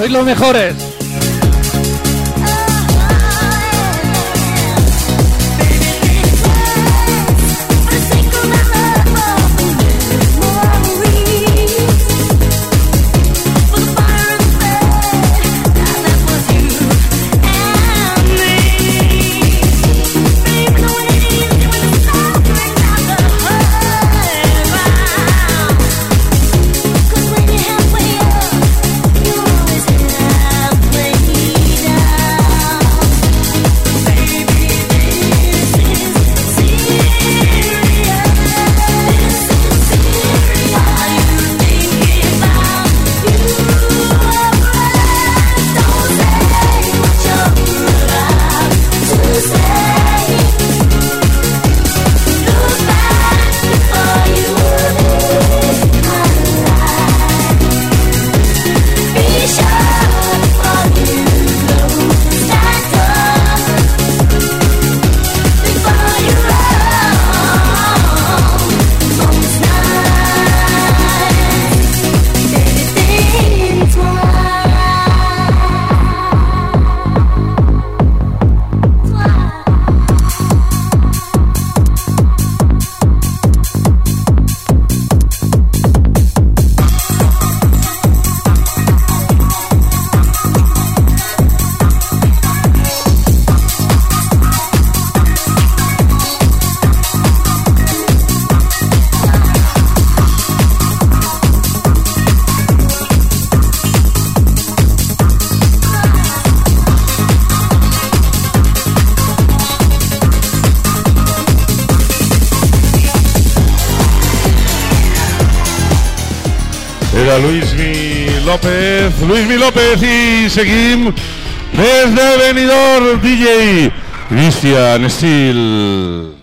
Sois los mejores. Era Luismi López, Luismi López y seguimos desde Benidorm DJ Christian Steel.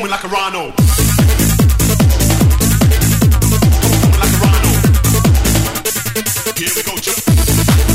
coming like a rhino. Coming like a rhino. Here we go, just.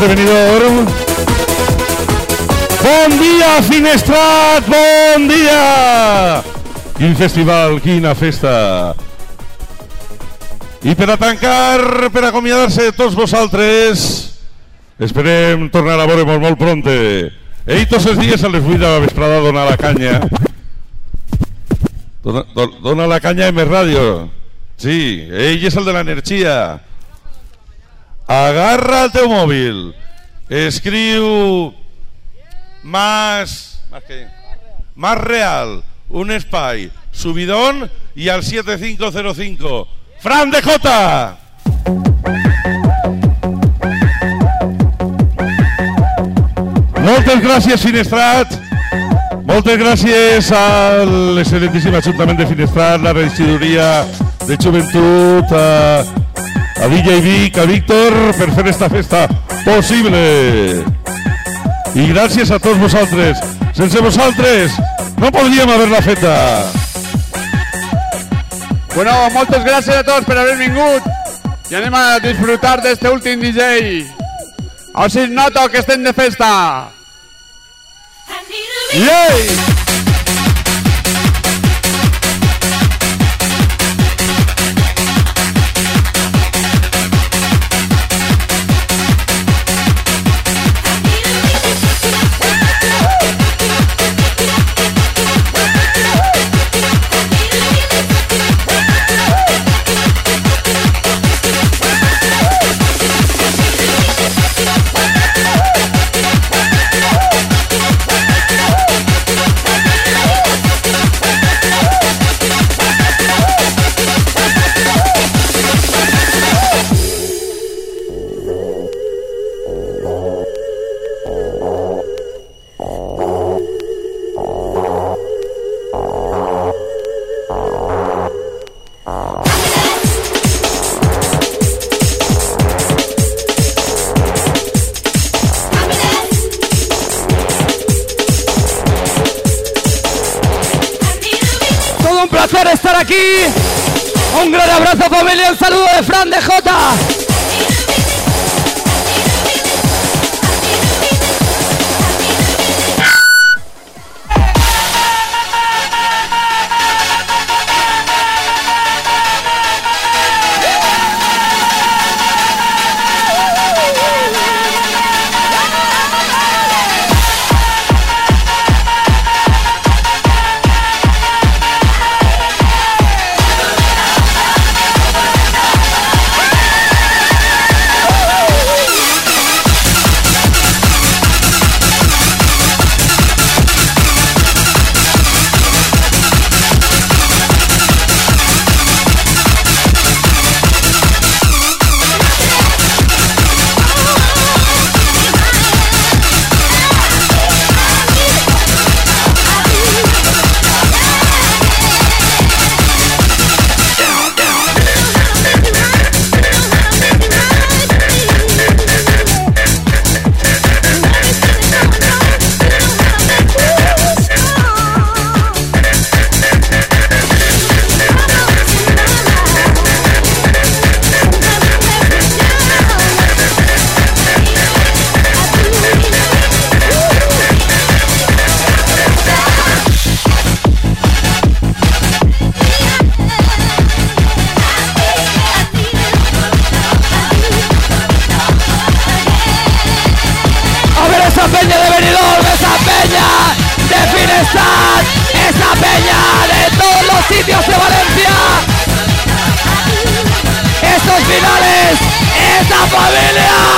Benidorm. Bon dia, Finestrat, bon dia! Quin festival, quina festa! I per a tancar, per acomiadar-se de tots vosaltres, esperem tornar a veure molt, pronte. Ell tots els dies a les 8 de la vesprada dona la canya. Dona, dona la canya en més ràdio. Sí, ell és el de l'energia. Agarra el teu mòbil, escriu más, más, que, más real, un espai, subidón y al 7505. Fran de Jota. Moltes gràcies, Finestrat. Moltes gràcies a l'excel·lentíssim Ajuntament de Finestrat, la regidoria de Joventut, a, a DJ Vic, a Víctor, per fer esta festa possible. I gràcies a tots vosaltres. Sense vosaltres no podríem haver-la feta. Bueno, moltes gràcies a tots per haver vingut i anem a disfrutar d'este últim DJ. A veure si es nota que estem de festa. Yay! Aquí. Un gran abrazo familia, un saludo de Fran de Jota. sitios de Valencia. Estos finales, esta familia.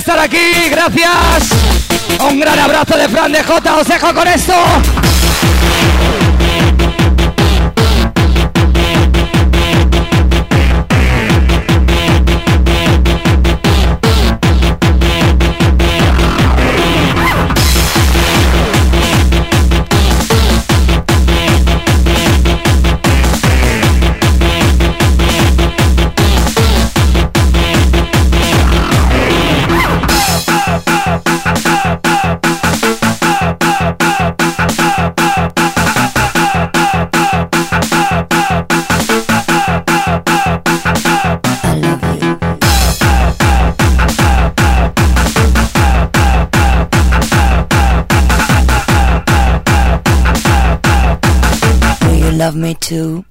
Estar aquí, gracias. Un gran abrazo de Fran de J, os dejo con esto. Love me too?